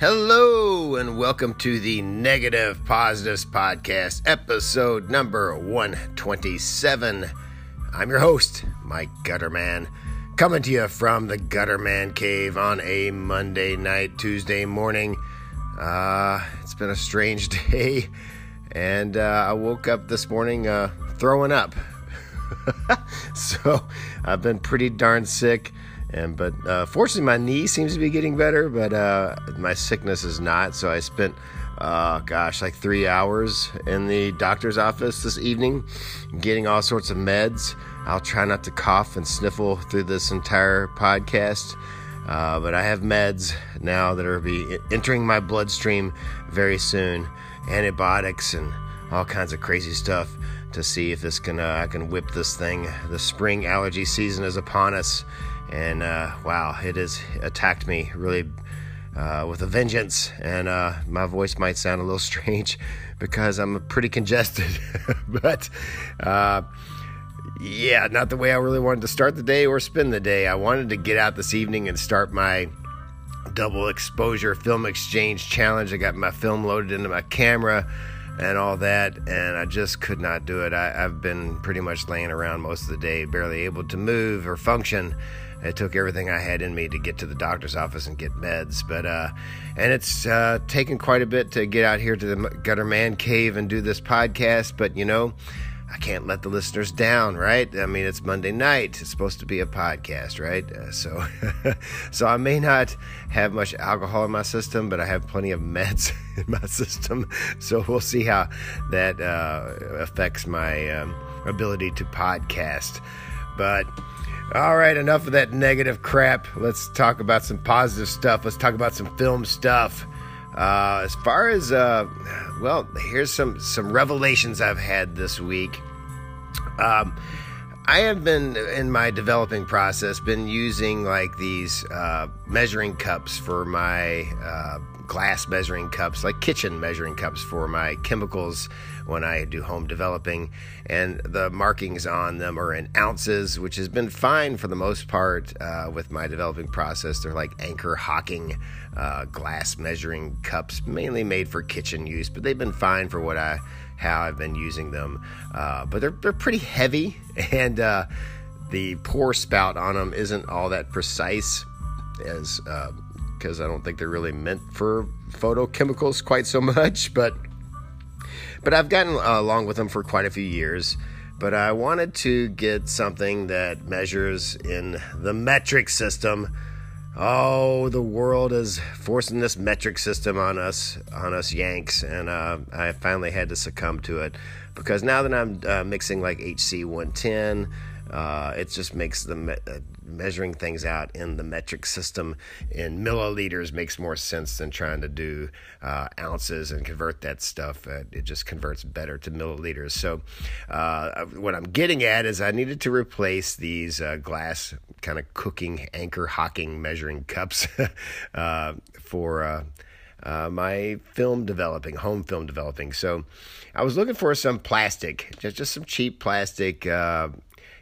Hello, and welcome to the Negative Positives Podcast, episode number 127. I'm your host, Mike Gutterman, coming to you from the Gutterman Cave on a Monday night, Tuesday morning. Uh, it's been a strange day, and uh, I woke up this morning uh, throwing up. so I've been pretty darn sick. And but uh, fortunately, my knee seems to be getting better, but uh, my sickness is not. So I spent, uh, gosh, like three hours in the doctor's office this evening, getting all sorts of meds. I'll try not to cough and sniffle through this entire podcast. Uh, but I have meds now that are be entering my bloodstream very soon, antibiotics and all kinds of crazy stuff to see if this can uh, I can whip this thing. The spring allergy season is upon us, and uh, wow, it has attacked me really uh, with a vengeance. And uh, my voice might sound a little strange because I'm pretty congested, but uh, yeah, not the way I really wanted to start the day or spend the day. I wanted to get out this evening and start my double exposure film exchange challenge. I got my film loaded into my camera and all that, and I just could not do it. I, have been pretty much laying around most of the day, barely able to move or function. It took everything I had in me to get to the doctor's office and get meds, but uh, and it's uh, taken quite a bit to get out here to the Gutterman Cave and do this podcast. But you know, I can't let the listeners down, right? I mean, it's Monday night. It's supposed to be a podcast, right? Uh, so, so I may not have much alcohol in my system, but I have plenty of meds in my system. So we'll see how that uh, affects my um, ability to podcast. But all right, enough of that negative crap. Let's talk about some positive stuff. Let's talk about some film stuff. Uh, as far as uh, well, here's some some revelations I've had this week. Um, I have been in my developing process been using like these uh, measuring cups for my uh, glass measuring cups, like kitchen measuring cups for my chemicals when I do home developing. And the markings on them are in ounces, which has been fine for the most part uh, with my developing process. They're like Anchor Hocking uh, glass measuring cups, mainly made for kitchen use, but they've been fine for what I how I've been using them. Uh, but they're they're pretty heavy, and uh, the pour spout on them isn't all that precise as uh, because I don't think they're really meant for photochemicals quite so much. But but I've gotten uh, along with them for quite a few years. But I wanted to get something that measures in the metric system. Oh, the world is forcing this metric system on us, on us Yanks, and uh, I finally had to succumb to it. Because now that I'm uh, mixing like HC 110 uh, it just makes the me- uh, measuring things out in the metric system in milliliters makes more sense than trying to do uh, ounces and convert that stuff. Uh, it just converts better to milliliters. So, uh, what I'm getting at is I needed to replace these uh, glass kind of cooking anchor hocking measuring cups for. Uh, my film developing, home film developing. So I was looking for some plastic, just, just some cheap plastic, uh,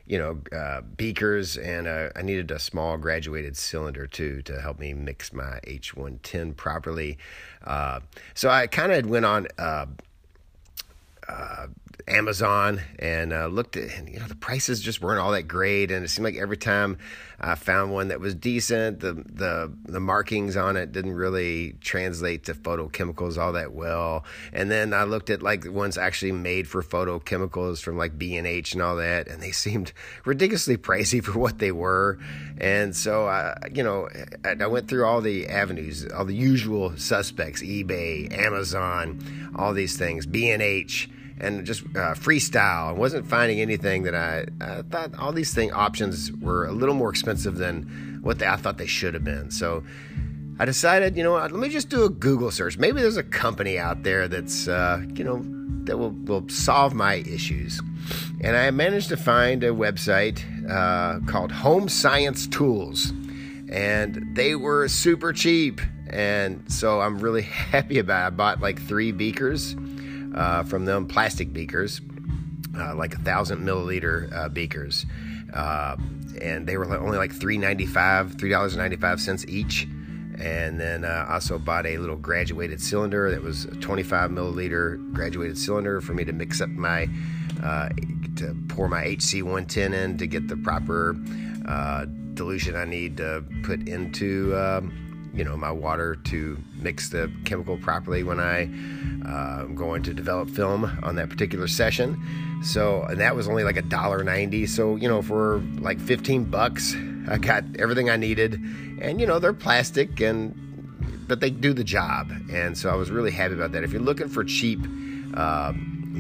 you know, uh, beakers, and uh, I needed a small graduated cylinder too to help me mix my H110 properly. Uh, so I kind of went on uh, uh, Amazon and uh, looked at, and you know, the prices just weren't all that great, and it seemed like every time I found one that was decent, the the the markings on it didn't really translate to photochemicals all that well. And then I looked at like the ones actually made for photochemicals from like B and all that, and they seemed ridiculously pricey for what they were. And so I, you know, I, I went through all the avenues, all the usual suspects: eBay, Amazon, all these things, B and just uh, freestyle. I wasn't finding anything that I, I thought all these thing options were a little more expensive than what they, I thought they should have been. So I decided, you know let me just do a Google search. Maybe there's a company out there that's, uh, you know, that will, will solve my issues. And I managed to find a website uh, called Home Science Tools. And they were super cheap. And so I'm really happy about it. I bought like three beakers uh, from them, plastic beakers, uh, like a thousand milliliter uh, beakers, uh, and they were only like three ninety five, three dollars and ninety five cents each. And then uh, also bought a little graduated cylinder that was a 25 milliliter graduated cylinder for me to mix up my, uh, to pour my HC 110 in to get the proper dilution I need to put into. Um, you know my water to mix the chemical properly when I uh, am going to develop film on that particular session. So and that was only like a dollar ninety. So you know for like fifteen bucks, I got everything I needed, and you know they're plastic and but they do the job, and so I was really happy about that. If you're looking for cheap uh,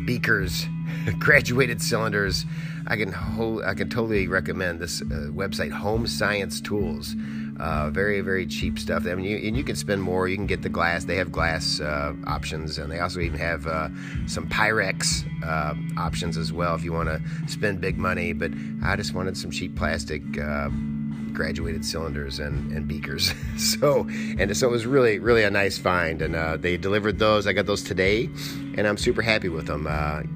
beakers, graduated cylinders, I can ho- I can totally recommend this uh, website, Home Science Tools. Uh, very very cheap stuff. I mean, you, and you can spend more. You can get the glass. They have glass uh, options, and they also even have uh, some Pyrex uh, options as well if you want to spend big money. But I just wanted some cheap plastic uh, graduated cylinders and, and beakers. so and so it was really really a nice find, and uh, they delivered those. I got those today, and I'm super happy with them.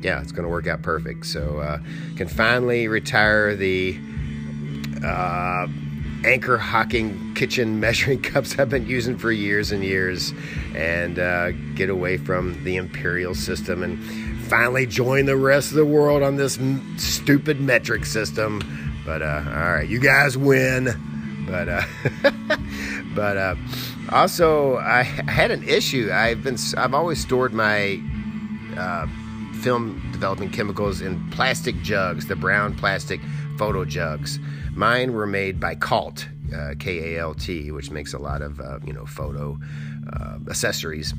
Yeah, it's going to work out perfect. So can finally retire the anchor hocking kitchen measuring cups I've been using for years and years and uh, get away from the imperial system and finally join the rest of the world on this m- stupid metric system. But uh, all right, you guys win. But uh, but uh, also I had an issue. I've been I've always stored my uh, film developing chemicals in plastic jugs, the brown plastic photo jugs. Mine were made by Kalt, uh, K A L T, which makes a lot of uh, you know photo uh, accessories,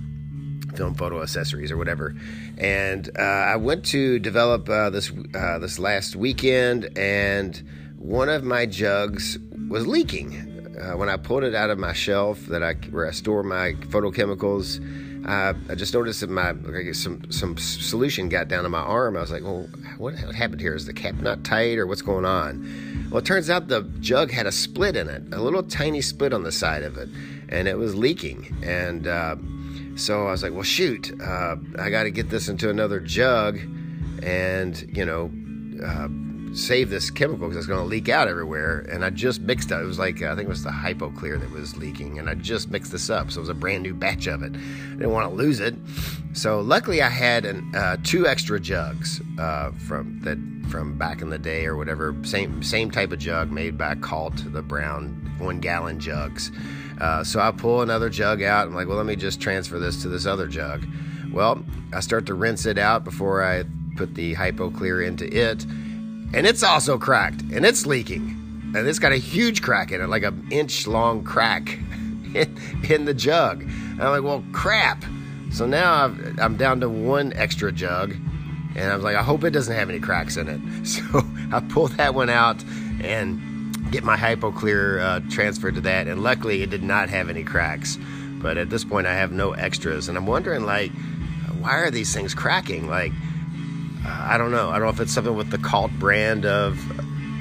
film photo accessories or whatever. And uh, I went to develop uh, this uh, this last weekend, and one of my jugs was leaking. when I pulled it out of my shelf that I where I store my photochemicals, uh, I just noticed that my some some solution got down on my arm. I was like, "Well, what happened here? Is the cap not tight, or what's going on?" Well, it turns out the jug had a split in it, a little tiny split on the side of it, and it was leaking. And uh, so I was like, "Well, shoot, uh, I got to get this into another jug, and you know." Uh, save this chemical because it's going to leak out everywhere. And I just mixed it. It was like, I think it was the hypoclear that was leaking. And I just mixed this up. So it was a brand new batch of it. I didn't want to lose it. So luckily I had an, uh, two extra jugs uh, from that from back in the day or whatever. Same, same type of jug made by Kalt, the brown one gallon jugs. Uh, so I pull another jug out. I'm like, well, let me just transfer this to this other jug. Well, I start to rinse it out before I put the hypoclear into it and it's also cracked and it's leaking. And it's got a huge crack in it like an inch long crack in, the jug. And i'm like well crap. So now i am down to one extra jug and i was like i hope it doesn't have any cracks in it. So i pull that one out and get my hypoclear uh, transferred to that and luckily it did not have any cracks. But at this point i have no extras and i'm wondering like why are these things cracking? Like I don't know. I don't know if it's something with the Kalt brand of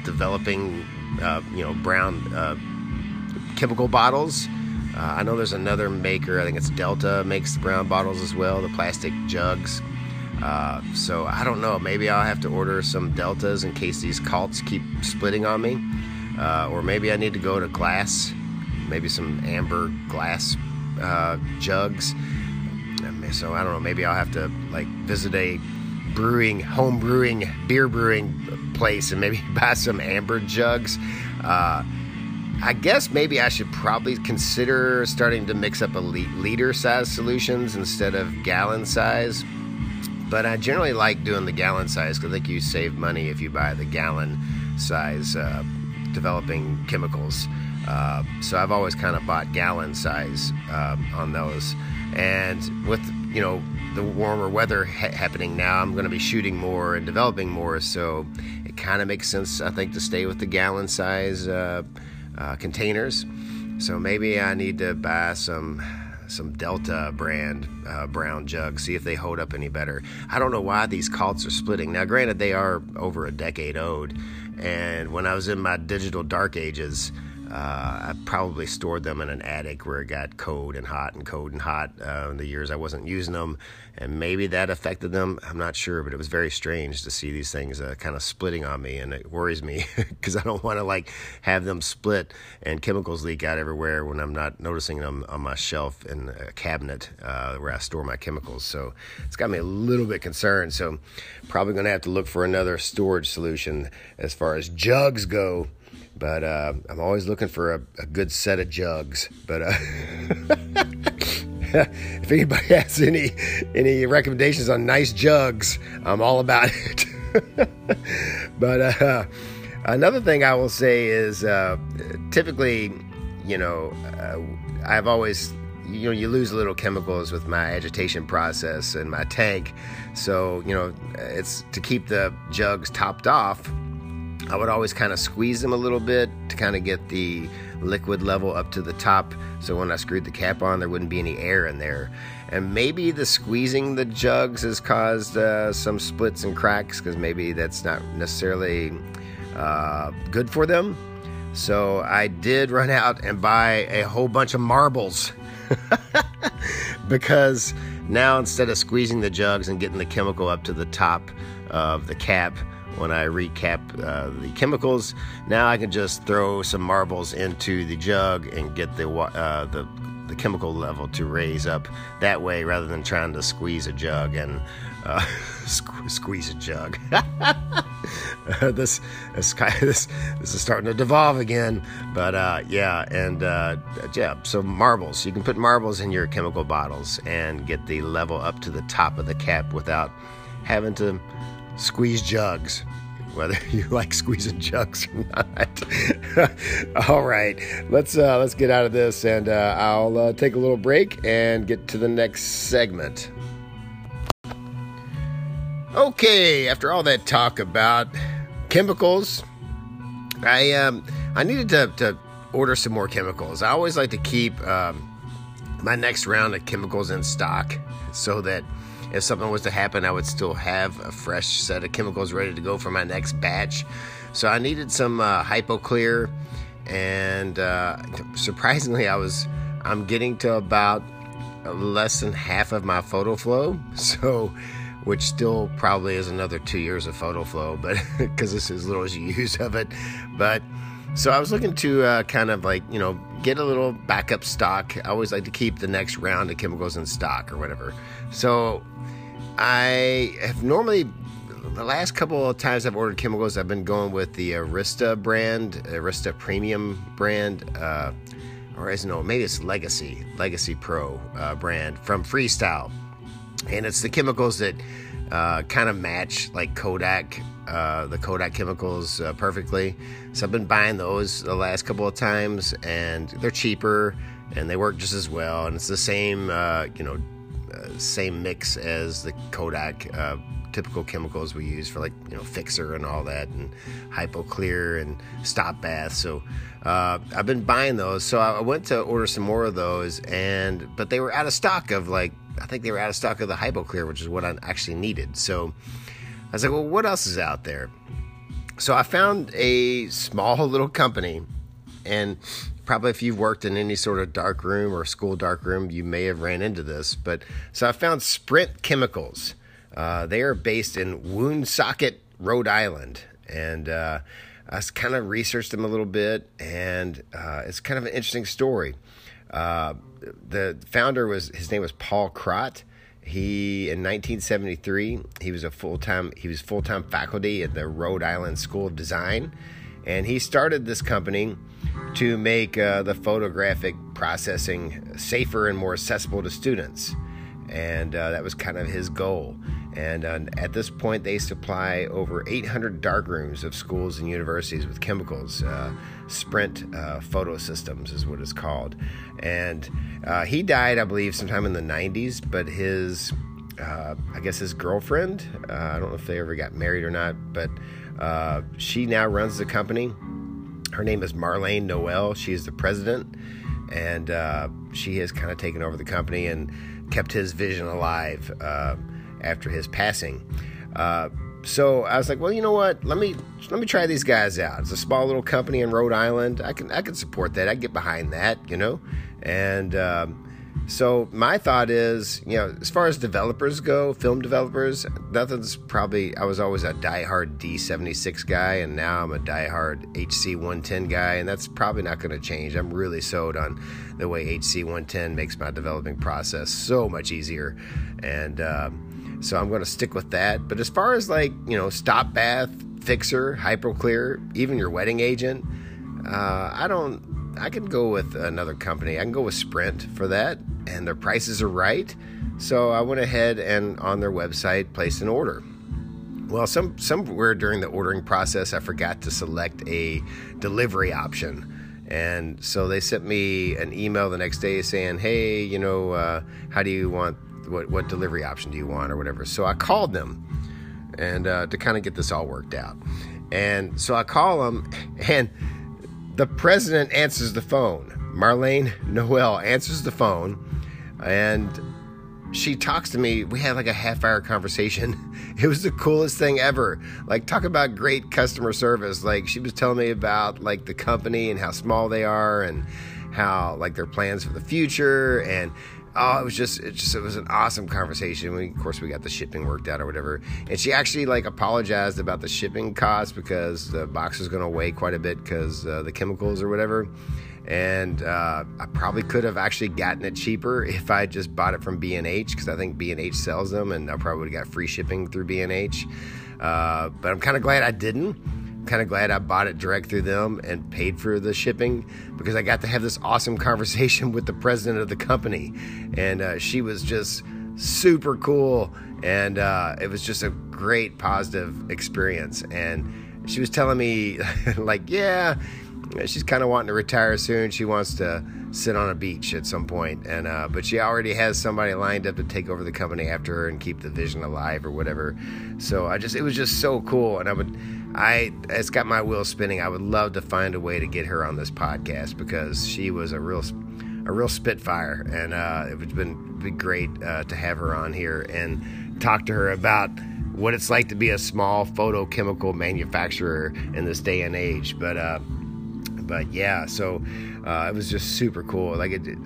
developing, uh, you know, brown uh, chemical bottles. Uh, I know there's another maker. I think it's Delta makes the brown bottles as well, the plastic jugs. Uh, so I don't know. Maybe I'll have to order some Deltas in case these Kalts keep splitting on me, uh, or maybe I need to go to glass, maybe some amber glass uh, jugs. So I don't know. Maybe I'll have to like visit a brewing, home brewing, beer brewing place and maybe buy some amber jugs. Uh, I guess maybe I should probably consider starting to mix up a liter size solutions instead of gallon size. But I generally like doing the gallon size because I think you save money if you buy the gallon size uh, developing chemicals. Uh, so I've always kind of bought gallon size um, on those. And with you know the warmer weather ha- happening now, I'm going to be shooting more and developing more. So it kind of makes sense, I think, to stay with the gallon size uh, uh, containers. So maybe I need to buy some some Delta brand uh, brown jugs, see if they hold up any better. I don't know why these Kalts are splitting. Now, granted, they are over a decade old, and when I was in my digital dark ages, Uh, I probably stored them in an attic where it got cold and hot and cold and hot uh, in the years I wasn't using them, and maybe that affected them. I'm not sure, but it was very strange to see these things uh, kind of splitting on me, and it worries me because I don't want to like have them split and chemicals leak out everywhere when I'm not noticing them on my shelf in a cabinet uh, where I store my chemicals. So it's got me a little bit concerned. So probably going to have to look for another storage solution as far as jugs go but uh, I'm always looking for a, a, good set of jugs. But uh, if anybody has any any recommendations on nice jugs, I'm all about it. but uh, another thing I will say is uh, typically, you know, uh, I've always you know you lose little chemicals with my agitation process and my tank so you know it's to keep the jugs topped off I would always kind of squeeze them a little bit to kind of get the liquid level up to the top so when I screwed the cap on there wouldn't be any air in there. And maybe the squeezing the jugs has caused uh, some splits and cracks because maybe that's not necessarily uh, good for them. So I did run out and buy a whole bunch of marbles. Because now instead of squeezing the jugs and getting the chemical up to the top of the cap when I recap uh, the chemicals. Now I can just throw some marbles into the jug and get the uh, the the chemical level to raise up that way rather than trying to squeeze a jug and uh, sque- squeeze a jug. this, this, this, this is starting to devolve again, but uh, yeah, and uh, yeah, so marbles. You can put marbles in your chemical bottles and get the level up to the top of the cap without having to squeeze jugs, whether you like squeezing jugs or not. All right, let's uh, let's get out of this, and uh, I'll uh, take a little break and get to the next segment. Okay, after all that talk about chemicals, I um, I needed to, to order some more chemicals. I always like to keep um, my next round of chemicals in stock so that if something was to happen, I would still have a fresh set of chemicals ready to go for my next batch. So I needed some uh, HypoClear, and uh, surprisingly, I was I'm getting to about less than half of my Photo-Flo. So which still probably is another two years of Photo-Flo, but because this is as little as you use of it. But so I was looking to uh, kind of like you know get a little backup stock. I always like to keep the next round of chemicals in stock or whatever. So I have normally the last couple of times I've ordered chemicals, I've been going with the Arista brand, Arista Premium brand, uh, or as no, maybe it's Legacy, Legacy Pro uh, brand from Freestyle, and it's the chemicals that uh, kind of match like Kodak, uh, the Kodak chemicals uh, perfectly. So I've been buying those the last couple of times, and they're cheaper and they work just as well, and it's the same, uh, you know same mix as the Kodak uh, typical chemicals we use for like you know fixer and all that and hypoclear and stop bath so uh, i've been buying those so i went to order some more of those and but they were out of stock of like i think they were out of stock of the hypoclear which is what i actually needed so i was like well what else is out there so i found a small little company and probably if you've worked in any sort of dark room or school dark room, you may have ran into this. But so I found Sprint Chemicals. Uh, they are based in Woonsocket, Rhode Island, and uh, I kind of researched them a little bit, and uh, it's kind of an interesting story. Uh, the founder was his name was Paul Krot. He in 1973 he was a full time he was full time faculty at the Rhode Island School of Design, and he started this company to make uh, the photographic processing safer and more accessible to students. And uh, that was kind of his goal. And uh, at this point, they supply over 800 darkrooms of schools and universities with chemicals. Sprint uh, Photo Systems is what it's called. And uh, he died, I believe, sometime in the 90s, but his uh, I guess his girlfriend. Uh, I don't know if they ever got married or not, but uh, she now runs the company. Her name is Marlene Noel. She is the president, and uh, she has kind of taken over the company and kept his vision alive after his passing. Uh, so I was like, well, you know what? Let me let me try these guys out. It's a small little company in Rhode Island. I can I can support that. I get behind that, you know. And um, so my thought is, you know, as far as developers go, film developers, nothing's probably. I was always a diehard D76 guy, and now I'm a diehard HC110 guy, and that's probably not going to change. I'm really sold on the way HC110 makes my developing process so much easier, and um, so I'm going to stick with that. But as far as like you know, stop bath, fixer, hypoclear, even your wetting agent, uh, I don't. I can go with another company. I can go with Sprint for that and their prices are right. So I went ahead and on their website placed an order. Well, some somewhere during the ordering process, I forgot to select a delivery option, and so they sent me an email the next day saying, "Hey, you know, uh, how do you want what what delivery option do you want or whatever?" So I called them, and uh, to kind of get this all worked out, and so I call them, and the president answers the phone. Marlene Noel answers the phone and she talks to me. We had like a half hour conversation. It was the coolest thing ever. Like talk about great customer service. Like she was telling me about like the company and how small they are and how like their plans for the future and oh it was just it just it was an awesome conversation we, of course we got the shipping worked out or whatever and she actually like apologized about the shipping cost because the box was going to weigh quite a bit because uh, the chemicals or whatever and uh, I probably could have actually gotten it cheaper if I just bought it from B&H because I think B&H sells them, and I probably would have got free shipping through B&H. Uh, but I'm kind of glad I didn't. Kind of glad I bought it direct through them and paid for the shipping because I got to have this awesome conversation with the president of the company, and uh, she was just super cool, and uh, it was just a great positive experience. And she was telling me, like, yeah she's kind of wanting to retire soon. She wants to sit on a beach at some point, and uh, but she already has somebody lined up to take over the company after her and keep the vision alive or whatever. So I just it was just so cool, and I would I it's got my wheels spinning. I would love to find a way to get her on this podcast because she was a real a real spitfire, and uh, it would been be great uh, to have her on here and talk to her about what it's like to be a small photochemical manufacturer in this day and age. But uh, but yeah, so uh, it was just super cool. Like it, it,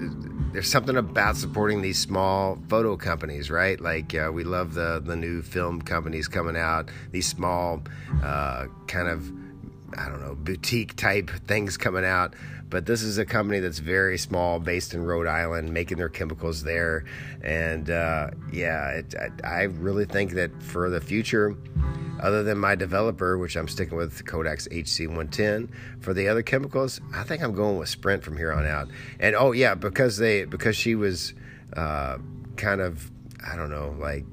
there's something about supporting these small photo companies, right? Like uh, we love the the new film companies coming out. These small uh, kind of I don't know boutique type things coming out. But this is a company that's very small, based in Rhode Island, making their chemicals there. And uh, yeah, it, I, I really think that for the future other than my developer, which I'm sticking with Kodak's HC110. For the other chemicals, I think I'm going with Sprint from here on out. And oh yeah, because they because she was uh, kind of I don't know like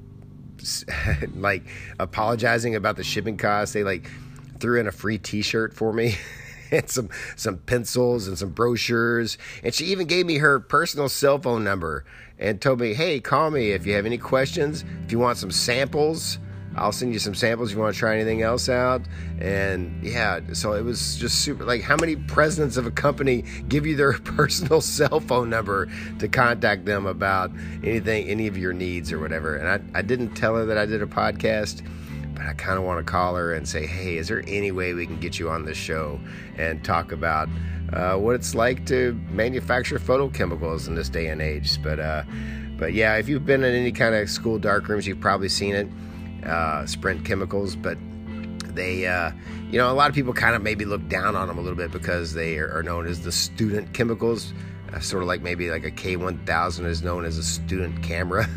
like apologizing about the shipping costs. They like threw in a free T-shirt for me. and some some pencils and some brochures and she even gave me her personal cell phone number and told me hey call me if you have any questions if you want some samples I'll send you some samples if you want to try anything else out. And yeah, so it was just super. Like, how many presidents of a company give you their personal cell phone number to contact them about anything, any of your needs or whatever? And I, I didn't tell her that I did a podcast, but I kind of want to call her and say, hey, is there any way we can get you on this show and talk about uh, what it's like to manufacture photochemicals in this day and age? But, uh, but yeah, if you've been in any kind of school dark rooms, you've probably seen it uh, Sprint Chemicals, but they, uh, you know, a lot of people kind of maybe look down on them a little bit because they are known as the student chemicals, uh, sort of like maybe like a K1000 is known as a student camera.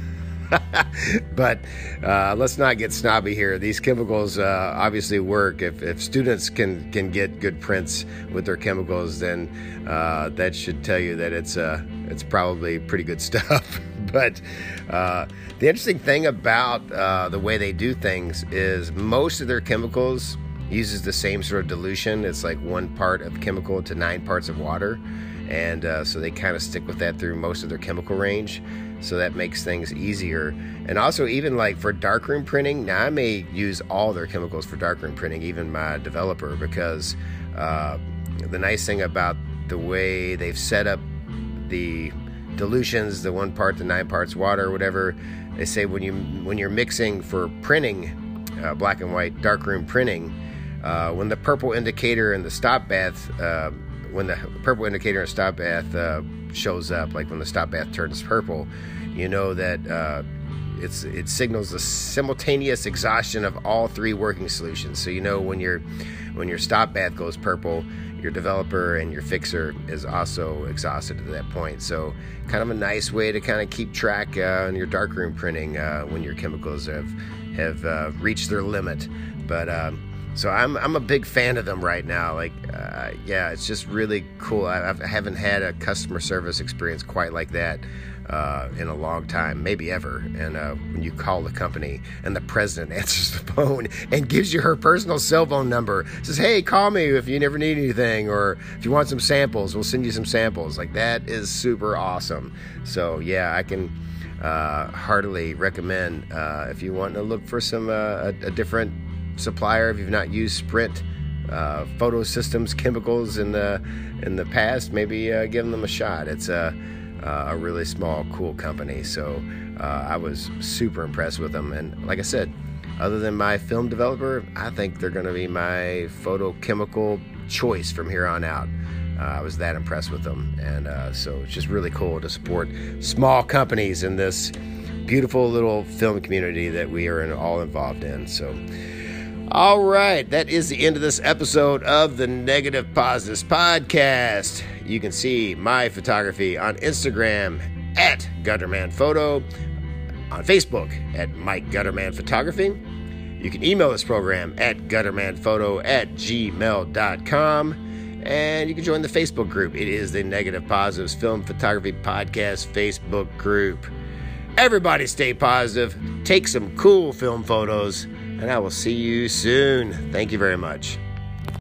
but uh, let's not get snobby here. These chemicals uh, obviously work. If, if students can can get good prints with their chemicals, then uh, that should tell you that it's uh, it's probably pretty good stuff. But uh, the interesting thing about uh, the way they do things is most of their chemicals uses the same sort of dilution. It's like one part of chemical to nine parts of water, and so they kind of stick with that through most of their chemical range so that makes things easier. And also, even like for darkroom printing, now I may use all their chemicals for darkroom printing, even my developer, because uh, the nice thing about the way they've set up the dilutions, the one part, the nine parts water, whatever, they say when you when you're mixing for printing uh, black and white darkroom printing, uh, when the purple indicator in the stop bath, uh, when the purple indicator in stop bath uh, shows up, like when the stop bath turns purple, you know that uh, it's it signals the simultaneous exhaustion of all three working solutions. So you know when your when your stop bath goes purple, your developer and your fixer is also exhausted at that point. So kind of a nice way to kind of keep track uh, in your darkroom printing uh, when your chemicals have have uh, reached their limit. But um, so I'm I'm a big fan of them right now. Like, uh, yeah, it's just really cool. I, I, haven't had a customer service experience quite like that uh, in a long time, maybe ever. And uh, when you call the company and the president answers the phone and gives you her personal cell phone number, says, "Hey, call me if you never need anything, or if you want some samples, we'll send you some samples." Like that is super awesome. So yeah, I can. Uh, heartily recommend uh, if you want to look for some uh, a, a different supplier if you've not used Sprint uh, photo systems chemicals in the in the past. Maybe give them a shot. It's a a really small, cool company. So uh, I was super impressed with them. And like I said, other than my film developer, I think they're going to be my photochemical choice from here on out. Uh, I was that impressed with them, and uh, so it's just really cool to support small companies in this beautiful little film community that we are all involved in. So. All right, that is the end of this episode of the Negative Positives Podcast. You can see my photography on Instagram at Gutterman Photo, on Facebook at Mike Gutterman Photography. You can email this program at guttermanphoto at gmail.com. And you can join the Facebook group. It is the Negative Positives Film Photography Podcast Facebook group. Everybody stay positive, take some cool film photos, and I will see you soon. Thank you very much.